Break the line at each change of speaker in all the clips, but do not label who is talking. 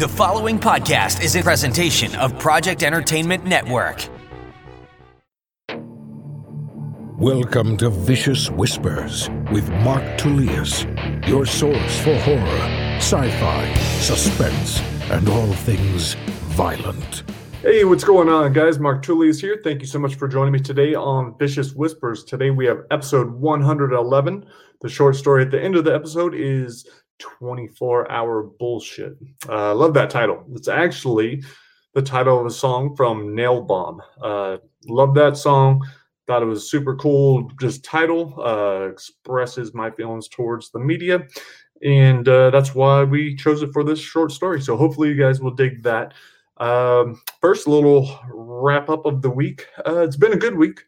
The following podcast is a presentation of Project Entertainment Network.
Welcome to Vicious Whispers with Mark Tullius, your source for horror, sci fi, suspense, and all things violent.
Hey, what's going on, guys? Mark Tullius here. Thank you so much for joining me today on Vicious Whispers. Today we have episode 111. The short story at the end of the episode is 24 Hour Bullshit. I uh, love that title. It's actually the title of a song from Nailbomb. Uh, love that song. Thought it was super cool. Just title uh, expresses my feelings towards the media. And uh, that's why we chose it for this short story. So hopefully you guys will dig that. Um, first, little wrap up of the week. Uh, it's been a good week.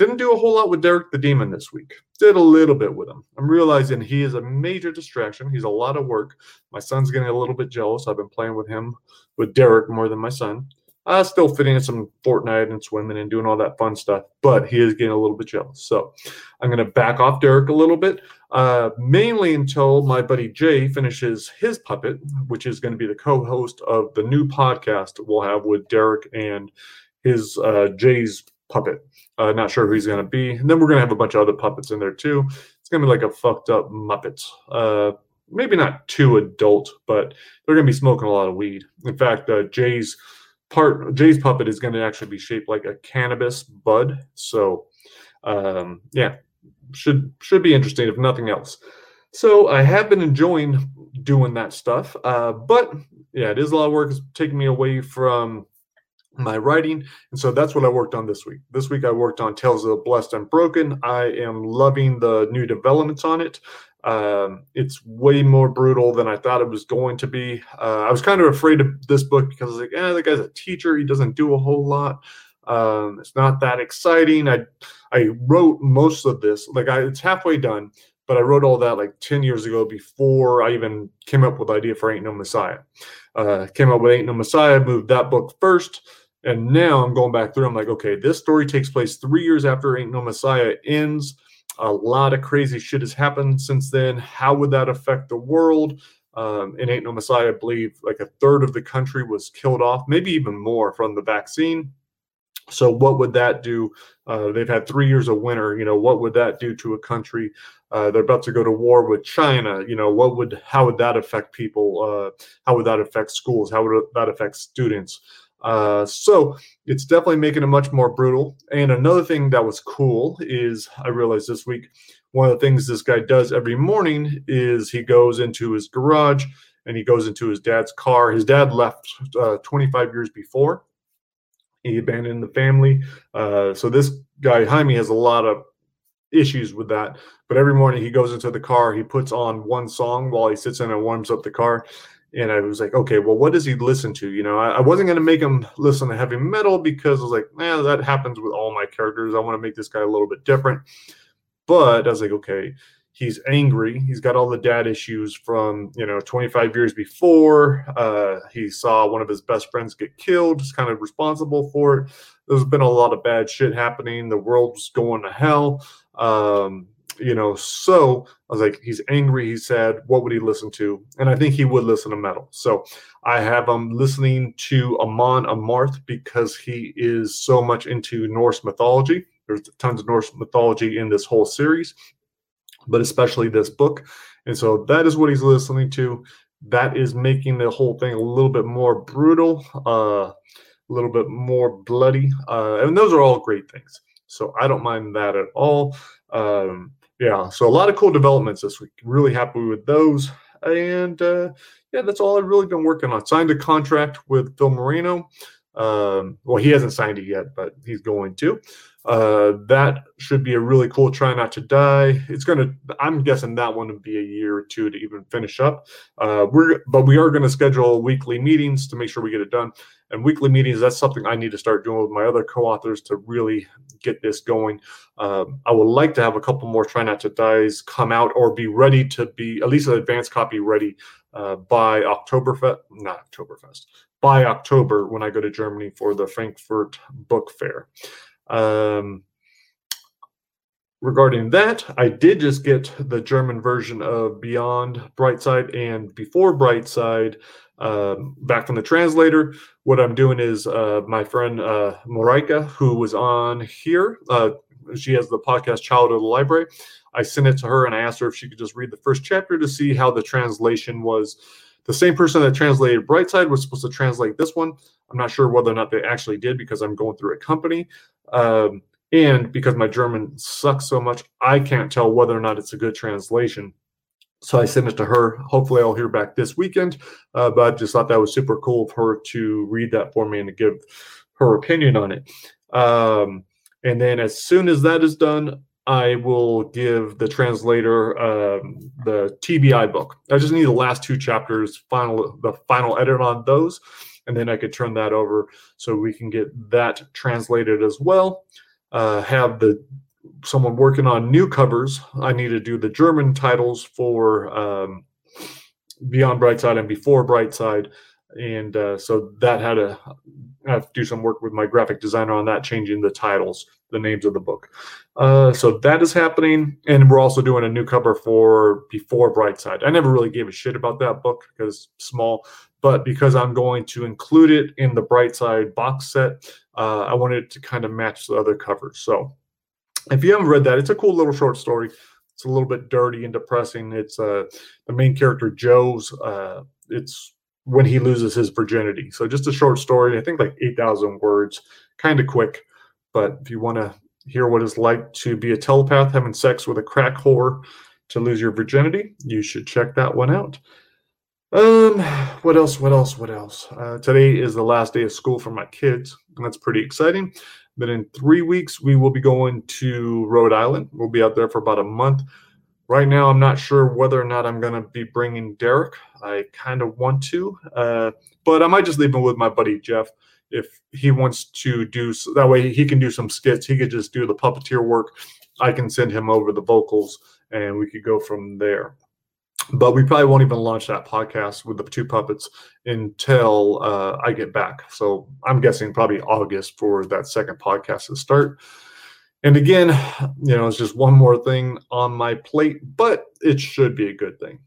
Didn't do a whole lot with Derek the Demon this week. Did a little bit with him. I'm realizing he is a major distraction. He's a lot of work. My son's getting a little bit jealous. I've been playing with him, with Derek, more than my son. Uh, still fitting in some Fortnite and swimming and doing all that fun stuff, but he is getting a little bit jealous. So I'm going to back off Derek a little bit, uh, mainly until my buddy Jay finishes his puppet, which is going to be the co host of the new podcast we'll have with Derek and his uh, Jay's puppet. Uh, not sure who he's going to be. And then we're going to have a bunch of other puppets in there too. It's going to be like a fucked up Muppets. Uh, maybe not too adult, but they're going to be smoking a lot of weed. In fact, uh, Jay's part Jay's puppet is going to actually be shaped like a cannabis bud. So, um, yeah, should should be interesting if nothing else. So I have been enjoying doing that stuff, uh, but yeah, it is a lot of work. It's taking me away from my writing. And so that's what I worked on this week. This week I worked on Tales of the Blessed and Broken. I am loving the new developments on it. Um, it's way more brutal than I thought it was going to be. Uh, I was kind of afraid of this book because I was like, eh, the guy's a teacher. He doesn't do a whole lot. Um, it's not that exciting. I I wrote most of this, like I, it's halfway done, but I wrote all that like 10 years ago before I even came up with the idea for Ain't No Messiah. Uh, came up with Ain't No Messiah, moved that book first. And now I'm going back through. I'm like, okay, this story takes place three years after Ain't No Messiah ends. A lot of crazy shit has happened since then. How would that affect the world? Um, in Ain't No Messiah, I believe like a third of the country was killed off, maybe even more from the vaccine. So, what would that do? Uh, they've had three years of winter. You know, what would that do to a country? Uh, they're about to go to war with China. You know, what would how would that affect people? Uh, how would that affect schools? How would that affect students? Uh, so it's definitely making it much more brutal. And another thing that was cool is I realized this week one of the things this guy does every morning is he goes into his garage and he goes into his dad's car. His dad left uh, 25 years before. He abandoned the family. Uh, so this guy Jaime has a lot of issues with that. But every morning he goes into the car, he puts on one song while he sits in and warms up the car and I was like, okay, well, what does he listen to? You know, I, I wasn't to make him listen to heavy metal because I was like, man, that happens with all my characters. I want to make this guy a little bit different. But I was like, okay, he's angry. He's got all the dad issues from, you know, 25 years before. Uh, he saw one of his best friends get killed, He's kind of responsible for it. There's been a lot of bad shit happening. The world's going to hell. Um, you know, so I was like, he's angry, He said, What would he listen to? And I think he would listen to metal. So I have him listening to Amon Amarth because he is so much into Norse mythology. There's tons of Norse mythology in this whole series, but especially this book. And so that is what he's listening to. That is making the whole thing a little bit more brutal, uh, a little bit more bloody. Uh, and those are all great things. So I don't mind that at all. Um, yeah, so a lot of cool developments this week. Really happy with those. And uh, yeah, that's all I've really been working on. Signed a contract with Phil Moreno. Um, well, he hasn't signed it yet, but he's going to. Uh, that should be a really cool try not to die. It's gonna. I'm guessing that one would be a year or two to even finish up. Uh, we're but we are going to schedule weekly meetings to make sure we get it done. And weekly meetings that's something I need to start doing with my other co-authors to really get this going. Um, I would like to have a couple more try not to dies come out or be ready to be at least an advanced copy ready uh, by Oktoberfest, not Oktoberfest, by October when I go to Germany for the Frankfurt Book Fair. Um, regarding that, I did just get the German version of Beyond Brightside and Before Brightside um, back from the translator. What I'm doing is uh, my friend uh, Moraika, who was on here, uh, she has the podcast Child of the Library. I sent it to her and I asked her if she could just read the first chapter to see how the translation was. The same person that translated Brightside was supposed to translate this one. I'm not sure whether or not they actually did because I'm going through a company. Um, and because my German sucks so much, I can't tell whether or not it's a good translation. So I sent it to her. Hopefully, I'll hear back this weekend. Uh, but I just thought that was super cool of her to read that for me and to give her opinion on it. Um, and then as soon as that is done, I will give the translator um, the TBI book. I just need the last two chapters, final the final edit on those, and then I could turn that over so we can get that translated as well. Uh, have the someone working on new covers. I need to do the German titles for um, Beyond Brightside and Before Brightside, and uh, so that had to have to do some work with my graphic designer on that, changing the titles, the names of the book. Uh, so that is happening, and we're also doing a new cover for Before Brightside. I never really gave a shit about that book because small, but because I'm going to include it in the Brightside box set, uh, I wanted to kind of match the other covers. So if you haven't read that, it's a cool little short story. It's a little bit dirty and depressing. It's uh, the main character Joe's. Uh, it's when he loses his virginity. So just a short story. I think like eight thousand words, kind of quick. But if you want to hear what it's like to be a telepath having sex with a crack whore to lose your virginity, you should check that one out. Um, what else? What else? What else? Uh, today is the last day of school for my kids, and that's pretty exciting. But in three weeks, we will be going to Rhode Island. We'll be out there for about a month. Right now, I'm not sure whether or not I'm going to be bringing Derek. I kind of want to, uh, but I might just leave him with my buddy Jeff if he wants to do that way he can do some skits. He could just do the puppeteer work. I can send him over the vocals and we could go from there. But we probably won't even launch that podcast with the two puppets until uh, i get back. So i'm guessing probably august for that second podcast to start and again you know it's just one more thing on my plate but it should be a good thing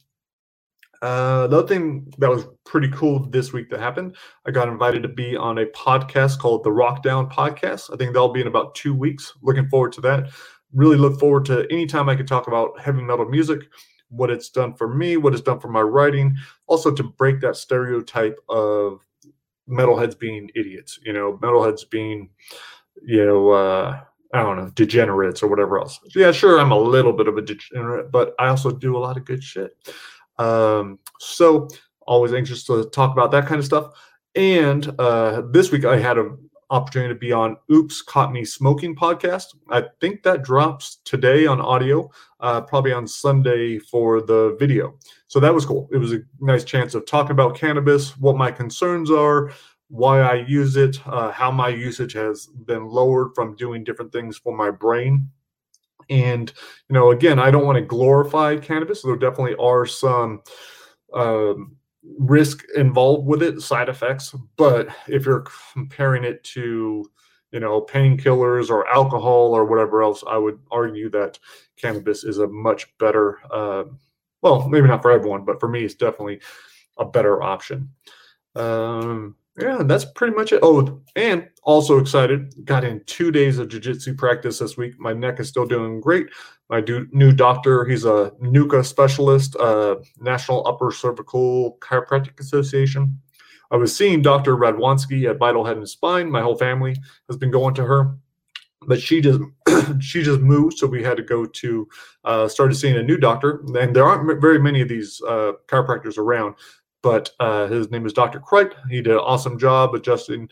uh, the other thing that was pretty cool this week that happened, I got invited to be on a podcast called the Rockdown Podcast. I think that'll be in about two weeks. Looking forward to that. Really look forward to any time I can talk about heavy metal music, what it's done for me, what it's done for my writing, also to break that stereotype of metalheads being idiots, you know, metalheads being, you know, uh, I don't know, degenerates or whatever else. Yeah, sure, I'm a little bit of a degenerate, but I also do a lot of good shit. Um, so always anxious to talk about that kind of stuff. And uh, this week I had an opportunity to be on Oops Caught Me Smoking podcast. I think that drops today on audio, uh, probably on Sunday for the video. So that was cool. It was a nice chance of talking about cannabis, what my concerns are, why I use it, uh, how my usage has been lowered from doing different things for my brain. And you know, again, I don't want to glorify cannabis. There definitely are some um, risk involved with it, side effects. But if you're comparing it to you know painkillers or alcohol or whatever else, I would argue that cannabis is a much better. Uh, well, maybe not for everyone, but for me, it's definitely a better option. Um, yeah, that's pretty much it. Oh, and also excited. Got in two days of jiu-jitsu practice this week. My neck is still doing great. My do, new doctor, he's a NUCCA specialist, uh, National Upper Cervical Chiropractic Association. I was seeing Dr. Radwanski at Vital Head and Spine. My whole family has been going to her, but she just she just moved, so we had to go to uh, started seeing a new doctor. And there aren't very many of these uh, chiropractors around but uh, his name is Dr. Kreit. He did an awesome job adjusting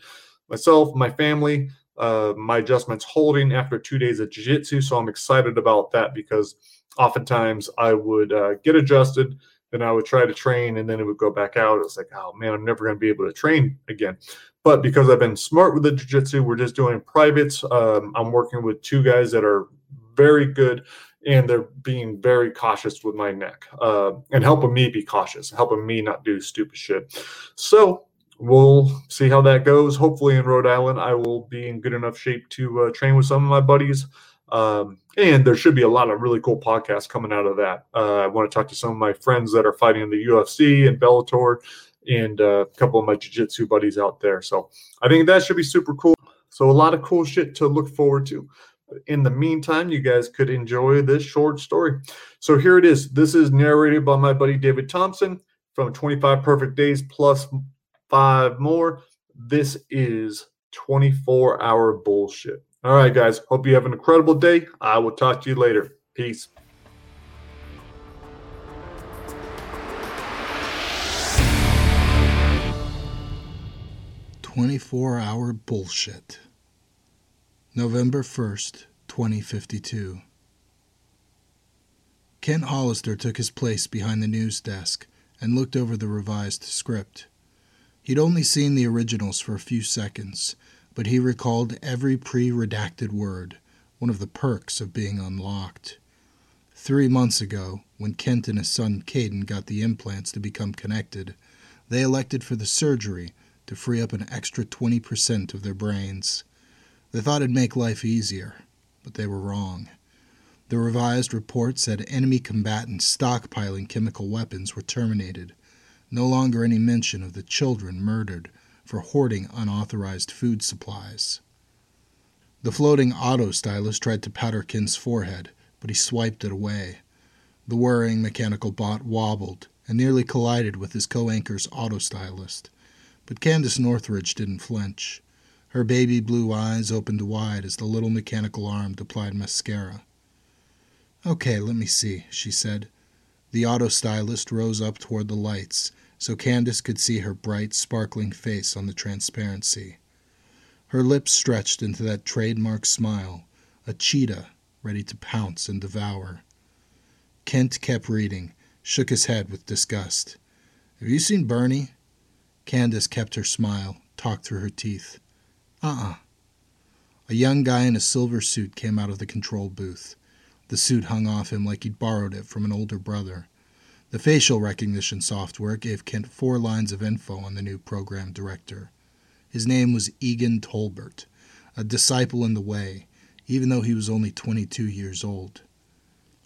myself, my family, uh, my adjustments holding after two days of jiu-jitsu. So I'm excited about that because oftentimes I would uh, get adjusted, then I would try to train, and then it would go back out. It's like, oh man, I'm never going to be able to train again. But because I've been smart with the jiu-jitsu, we're just doing privates. Um, I'm working with two guys that are very good and they're being very cautious with my neck uh, and helping me be cautious, helping me not do stupid shit. So we'll see how that goes. Hopefully, in Rhode Island, I will be in good enough shape to uh, train with some of my buddies. Um, and there should be a lot of really cool podcasts coming out of that. Uh, I want to talk to some of my friends that are fighting in the UFC and Bellator. and uh, a couple of my jiu-jitsu buddies out there. So I think that should be super cool. So a lot of cool shit to look forward to. In the meantime, you guys could enjoy this short story. So here it is. This is narrated by my buddy David Thompson from 25 Perfect Days plus five more. This is 24 hour bullshit. All right, guys. Hope you have an incredible day. I will talk to you later. Peace.
Twenty-four hour bullshit. November first, twenty fifty-two. Kent Hollister took his place behind the news desk and looked over the revised script. He'd only seen the originals for a few seconds, but he recalled every pre redacted word, one of the perks of being unlocked. Three months ago, when Kent and his son Caden got the implants to become connected, they elected for the surgery to free up an extra 20% of their brains. They thought it'd make life easier, but they were wrong. The revised report said enemy combatants stockpiling chemical weapons were terminated. No longer any mention of the children murdered for hoarding unauthorized food supplies. The floating auto stylist tried to powder Kent's forehead, but he swiped it away. The whirring mechanical bot wobbled and nearly collided with his co anchor's auto stylist. But Candace Northridge didn't flinch. Her baby blue eyes opened wide as the little mechanical arm applied mascara. Okay, let me see, she said. The auto stylist rose up toward the lights so Candace could see her bright, sparkling face on the transparency. Her lips stretched into that trademark smile, a cheetah ready to pounce and devour. Kent kept reading, shook his head with disgust. Have you seen Bernie? Candace kept her smile, talked through her teeth. Uh-uh. A young guy in a silver suit came out of the control booth. The suit hung off him like he'd borrowed it from an older brother. The facial recognition software gave Kent four lines of info on the new program director. His name was Egan Tolbert, a disciple in the way, even though he was only 22 years old.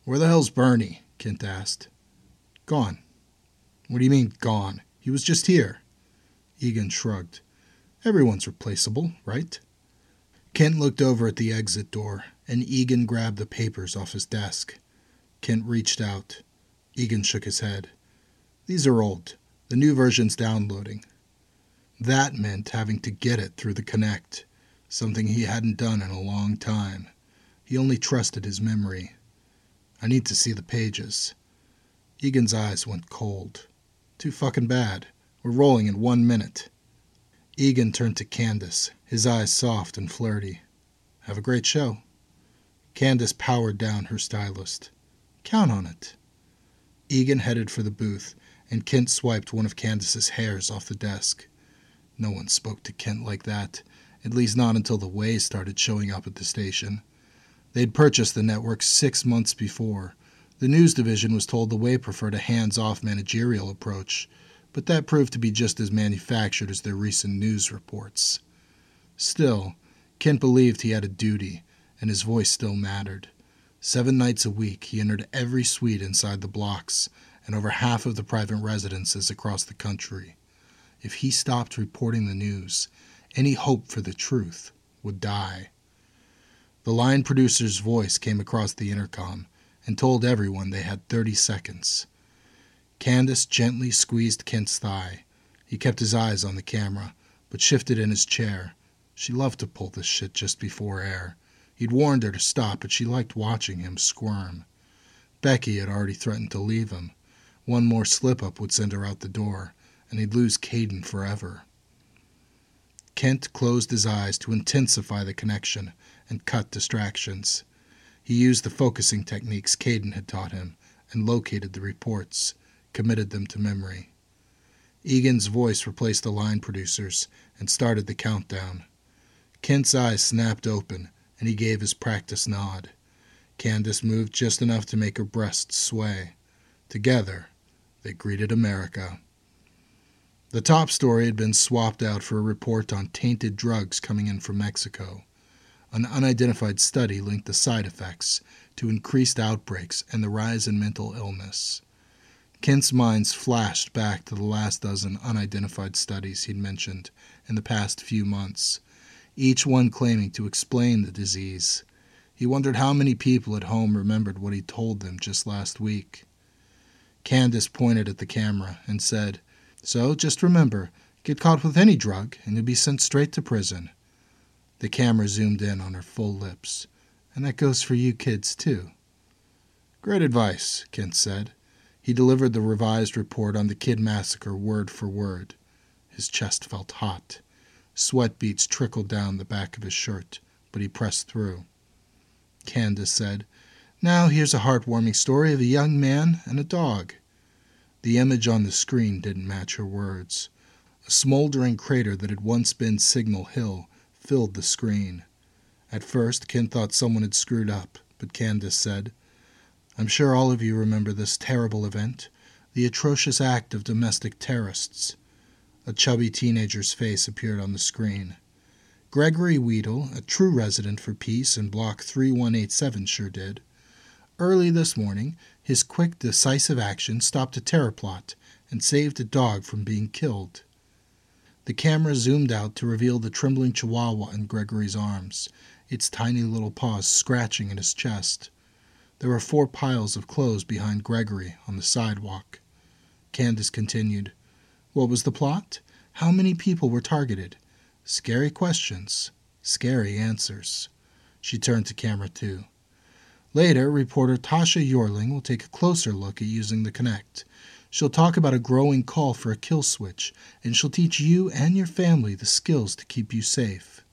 Where the hell's Bernie? Kent asked. Gone. What do you mean, gone? He was just here. Egan shrugged. Everyone's replaceable, right? Kent looked over at the exit door, and Egan grabbed the papers off his desk. Kent reached out. Egan shook his head. These are old. The new version's downloading. That meant having to get it through the Connect, something he hadn't done in a long time. He only trusted his memory. I need to see the pages. Egan's eyes went cold. Too fucking bad. We're rolling in one minute. Egan turned to Candace, his eyes soft and flirty. Have a great show. Candace powered down her stylist. Count on it. Egan headed for the booth, and Kent swiped one of Candace's hairs off the desk. No one spoke to Kent like that, at least not until the Way started showing up at the station. They'd purchased the network six months before. The news division was told the Way preferred a hands off managerial approach, but that proved to be just as manufactured as their recent news reports. Still, Kent believed he had a duty, and his voice still mattered. Seven nights a week, he entered every suite inside the blocks and over half of the private residences across the country. If he stopped reporting the news, any hope for the truth would die. The line producer's voice came across the intercom and told everyone they had 30 seconds. Candace gently squeezed Kent's thigh. He kept his eyes on the camera, but shifted in his chair. She loved to pull this shit just before air. He'd warned her to stop, but she liked watching him squirm. Becky had already threatened to leave him. One more slip up would send her out the door, and he'd lose Caden forever. Kent closed his eyes to intensify the connection and cut distractions. He used the focusing techniques Caden had taught him and located the reports, committed them to memory. Egan's voice replaced the line producer's and started the countdown. Kent's eyes snapped open and he gave his practice nod. Candace moved just enough to make her breasts sway. Together, they greeted America. The top story had been swapped out for a report on tainted drugs coming in from Mexico. An unidentified study linked the side effects to increased outbreaks and the rise in mental illness. Kent's minds flashed back to the last dozen unidentified studies he'd mentioned in the past few months, each one claiming to explain the disease. He wondered how many people at home remembered what he told them just last week. Candace pointed at the camera and said, So just remember, get caught with any drug and you'll be sent straight to prison. The camera zoomed in on her full lips. And that goes for you kids, too. Great advice, Kent said. He delivered the revised report on the kid massacre word for word. His chest felt hot. Sweat beads trickled down the back of his shirt, but he pressed through. Candace said, Now here's a heartwarming story of a young man and a dog. The image on the screen didn't match her words. A smoldering crater that had once been Signal Hill filled the screen. At first, Ken thought someone had screwed up, but Candace said, I'm sure all of you remember this terrible event, the atrocious act of domestic terrorists. A chubby teenager's face appeared on the screen. Gregory Weedle, a true resident for peace in Block 3187, sure did. Early this morning, his quick, decisive action stopped a terror plot and saved a dog from being killed. The camera zoomed out to reveal the trembling chihuahua in Gregory's arms, its tiny little paws scratching at his chest. There were four piles of clothes behind Gregory on the sidewalk. Candace continued, What was the plot? How many people were targeted? Scary questions, scary answers. She turned to camera two. Later, reporter Tasha Yorling will take a closer look at using the Connect. She'll talk about a growing call for a kill switch, and she'll teach you and your family the skills to keep you safe.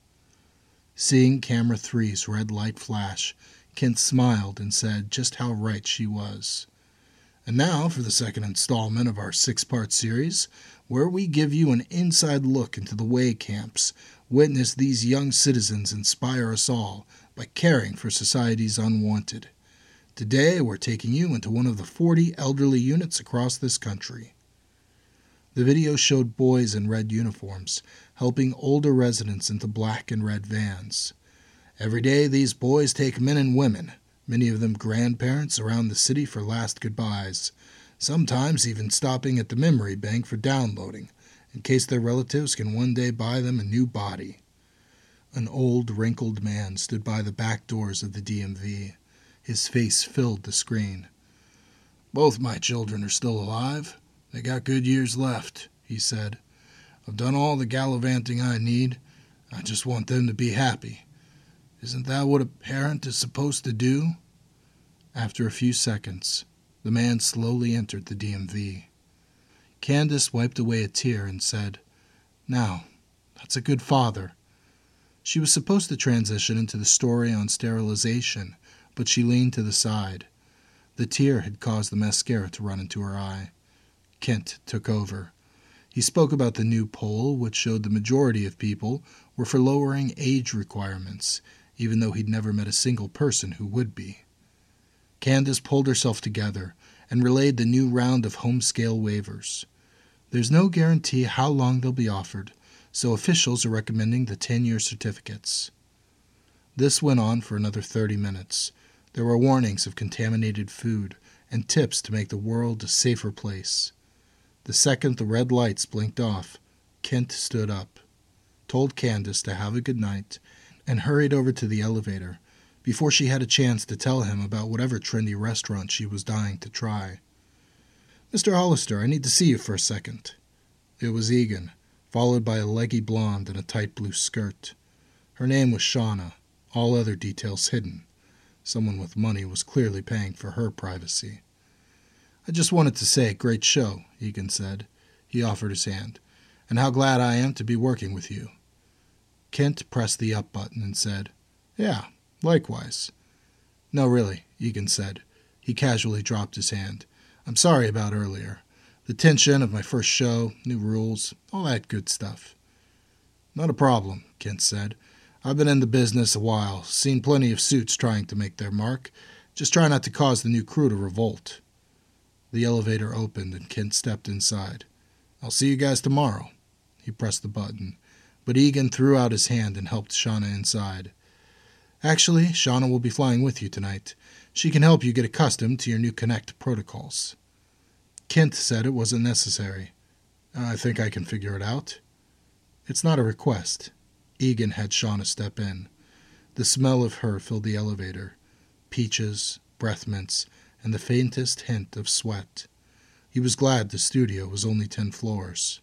Seeing camera three's red light flash, Kent smiled and said just how right she was. And now for the second installment of our six part series, where we give you an inside look into the way camps. Witness these young citizens inspire us all by caring for society's unwanted. Today, we're taking you into one of the 40 elderly units across this country. The video showed boys in red uniforms helping older residents into black and red vans. Every day, these boys take men and women, many of them grandparents, around the city for last goodbyes, sometimes even stopping at the memory bank for downloading, in case their relatives can one day buy them a new body. An old, wrinkled man stood by the back doors of the DMV. His face filled the screen. Both my children are still alive. They got good years left, he said. I've done all the gallivanting I need. I just want them to be happy. Isn't that what a parent is supposed to do? After a few seconds, the man slowly entered the DMV. Candace wiped away a tear and said, Now, that's a good father. She was supposed to transition into the story on sterilization, but she leaned to the side. The tear had caused the mascara to run into her eye. Kent took over. He spoke about the new poll, which showed the majority of people were for lowering age requirements even though he'd never met a single person who would be. Candace pulled herself together and relayed the new round of home scale waivers. There's no guarantee how long they'll be offered, so officials are recommending the 10 year certificates. This went on for another 30 minutes. There were warnings of contaminated food and tips to make the world a safer place. The second the red lights blinked off, Kent stood up, told Candace to have a good night, and hurried over to the elevator before she had a chance to tell him about whatever trendy restaurant she was dying to try. Mr. Hollister, I need to see you for a second. It was Egan, followed by a leggy blonde in a tight blue skirt. Her name was Shauna, all other details hidden. Someone with money was clearly paying for her privacy. I just wanted to say, great show, Egan said. He offered his hand. And how glad I am to be working with you. Kent pressed the up button and said, Yeah, likewise. No, really, Egan said. He casually dropped his hand. I'm sorry about earlier. The tension of my first show, new rules, all that good stuff. Not a problem, Kent said. I've been in the business a while, seen plenty of suits trying to make their mark. Just try not to cause the new crew to revolt. The elevator opened and Kent stepped inside. I'll see you guys tomorrow. He pressed the button but Egan threw out his hand and helped Shauna inside. Actually, Shauna will be flying with you tonight. She can help you get accustomed to your new Connect protocols. Kent said it wasn't necessary. I think I can figure it out. It's not a request. Egan had Shauna step in. The smell of her filled the elevator peaches, breath mints, and the faintest hint of sweat. He was glad the studio was only ten floors.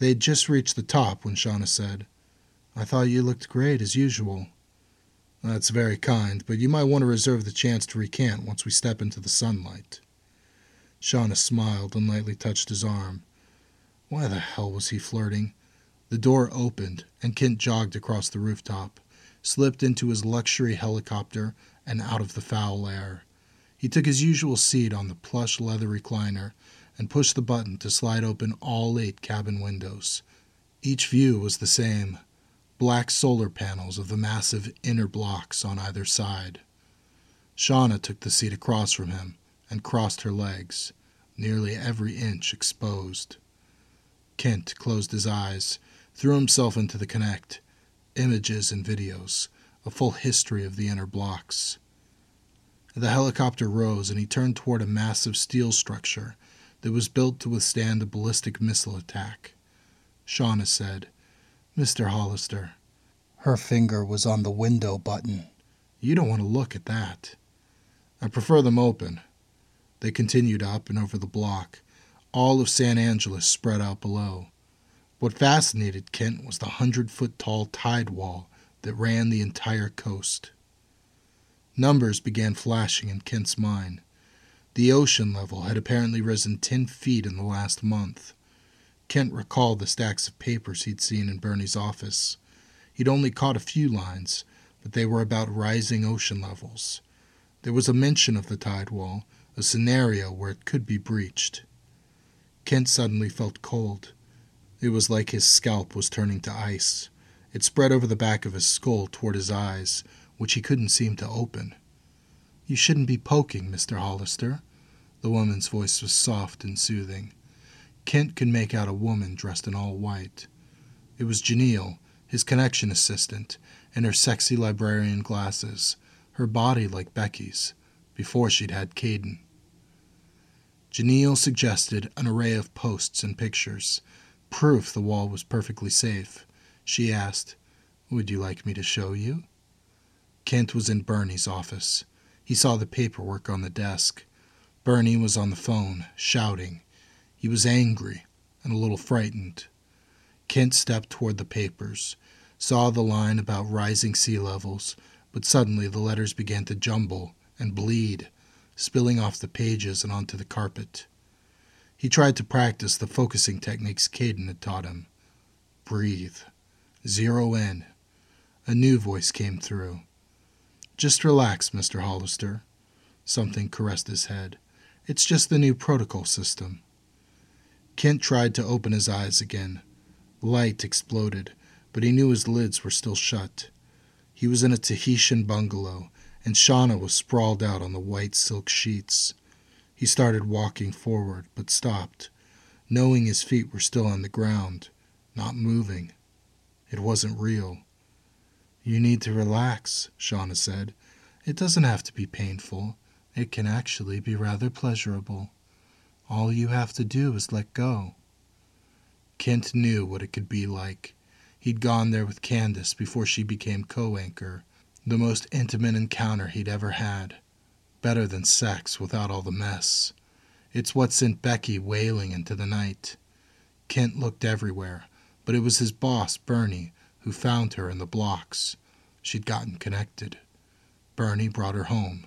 They'd just reached the top when Shauna said, I thought you looked great as usual. That's very kind, but you might want to reserve the chance to recant once we step into the sunlight. Shauna smiled and lightly touched his arm. Why the hell was he flirting? The door opened, and Kent jogged across the rooftop, slipped into his luxury helicopter, and out of the foul air. He took his usual seat on the plush leather recliner and pushed the button to slide open all eight cabin windows. Each view was the same black solar panels of the massive inner blocks on either side. Shauna took the seat across from him and crossed her legs, nearly every inch exposed. Kent closed his eyes, threw himself into the Connect, images and videos, a full history of the inner blocks. The helicopter rose and he turned toward a massive steel structure that was built to withstand a ballistic missile attack. Shauna said, Mr. Hollister. Her finger was on the window button. You don't want to look at that. I prefer them open. They continued up and over the block, all of San Angeles spread out below. What fascinated Kent was the hundred foot tall tide wall that ran the entire coast. Numbers began flashing in Kent's mind. The ocean level had apparently risen 10 feet in the last month. Kent recalled the stacks of papers he'd seen in Bernie's office. He'd only caught a few lines, but they were about rising ocean levels. There was a mention of the tide wall, a scenario where it could be breached. Kent suddenly felt cold. It was like his scalp was turning to ice. It spread over the back of his skull toward his eyes, which he couldn't seem to open. You shouldn't be poking, Mr. Hollister. The woman's voice was soft and soothing. Kent could make out a woman dressed in all white. It was Janelle, his connection assistant, in her sexy librarian glasses, her body like Becky's, before she'd had Caden. Janelle suggested an array of posts and pictures, proof the wall was perfectly safe. She asked, Would you like me to show you? Kent was in Bernie's office. He saw the paperwork on the desk. Bernie was on the phone, shouting. He was angry and a little frightened. Kent stepped toward the papers, saw the line about rising sea levels, but suddenly the letters began to jumble and bleed, spilling off the pages and onto the carpet. He tried to practice the focusing techniques Caden had taught him. Breathe. Zero in. A new voice came through. Just relax, Mr. Hollister. Something caressed his head. It's just the new protocol system. Kent tried to open his eyes again. Light exploded, but he knew his lids were still shut. He was in a Tahitian bungalow, and Shauna was sprawled out on the white silk sheets. He started walking forward, but stopped, knowing his feet were still on the ground, not moving. It wasn't real. You need to relax, Shauna said. It doesn't have to be painful. It can actually be rather pleasurable. All you have to do is let go. Kent knew what it could be like. He'd gone there with Candace before she became co anchor, the most intimate encounter he'd ever had. Better than sex without all the mess. It's what sent Becky wailing into the night. Kent looked everywhere, but it was his boss, Bernie, who found her in the blocks. She'd gotten connected. Bernie brought her home.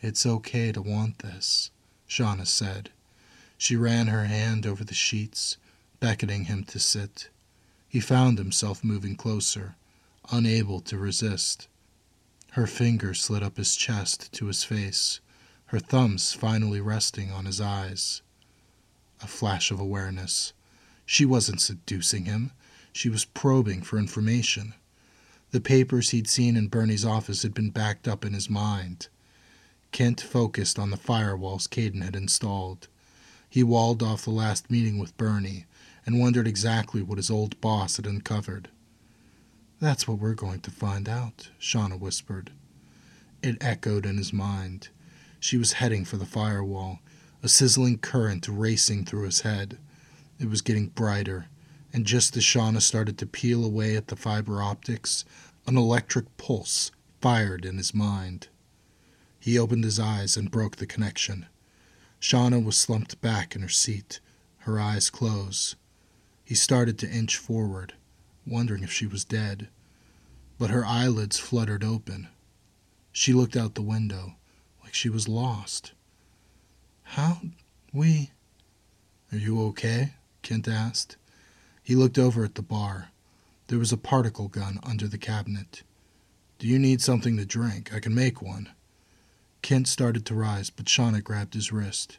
It's okay to want this, Shauna said. She ran her hand over the sheets, beckoning him to sit. He found himself moving closer, unable to resist. Her fingers slid up his chest to his face, her thumbs finally resting on his eyes. A flash of awareness. She wasn't seducing him. She was probing for information. The papers he'd seen in Bernie's office had been backed up in his mind. Kent focused on the firewalls Caden had installed. He walled off the last meeting with Bernie and wondered exactly what his old boss had uncovered. That's what we're going to find out, Shauna whispered. It echoed in his mind. She was heading for the firewall, a sizzling current racing through his head. It was getting brighter, and just as Shauna started to peel away at the fiber optics, an electric pulse fired in his mind. He opened his eyes and broke the connection. Shauna was slumped back in her seat, her eyes closed. He started to inch forward, wondering if she was dead, but her eyelids fluttered open. She looked out the window like she was lost. How we. Are you okay? Kent asked. He looked over at the bar. There was a particle gun under the cabinet. Do you need something to drink? I can make one. Kent started to rise, but Shauna grabbed his wrist.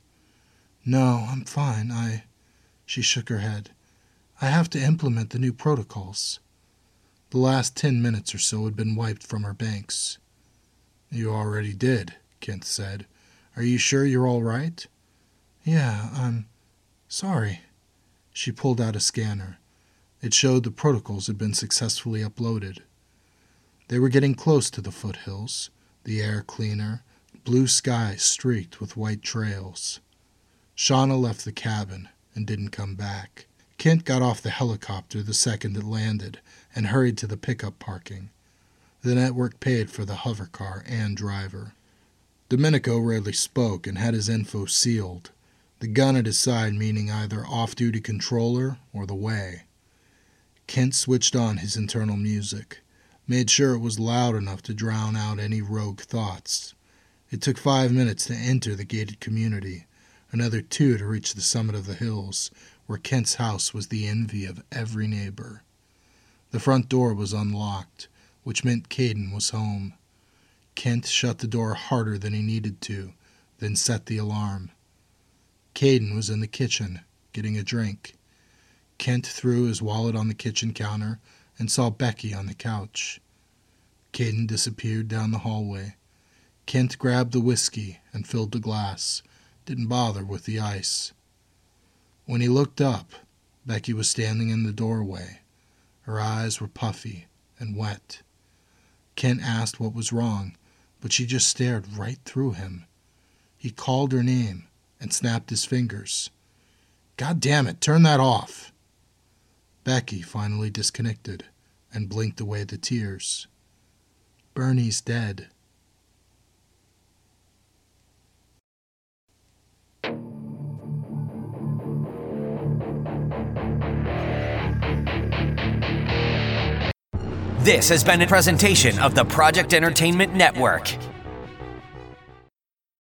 No, I'm fine. I. She shook her head. I have to implement the new protocols. The last ten minutes or so had been wiped from her banks. You already did, Kent said. Are you sure you're all right? Yeah, I'm sorry. She pulled out a scanner. It showed the protocols had been successfully uploaded. They were getting close to the foothills, the air cleaner, blue sky streaked with white trails. Shauna left the cabin and didn't come back. Kent got off the helicopter the second it landed and hurried to the pickup parking. The network paid for the hover car and driver. Domenico rarely spoke and had his info sealed, the gun at his side meaning either off duty controller or the way. Kent switched on his internal music, made sure it was loud enough to drown out any rogue thoughts. It took five minutes to enter the gated community, another two to reach the summit of the hills, where Kent's house was the envy of every neighbor. The front door was unlocked, which meant Caden was home. Kent shut the door harder than he needed to, then set the alarm. Caden was in the kitchen, getting a drink. Kent threw his wallet on the kitchen counter and saw Becky on the couch. Caden disappeared down the hallway. Kent grabbed the whiskey and filled the glass, didn't bother with the ice. When he looked up, Becky was standing in the doorway. Her eyes were puffy and wet. Kent asked what was wrong, but she just stared right through him. He called her name and snapped his fingers. God damn it, turn that off! Becky finally disconnected and blinked away the tears. Bernie's dead.
This has been a presentation of the Project Entertainment Network.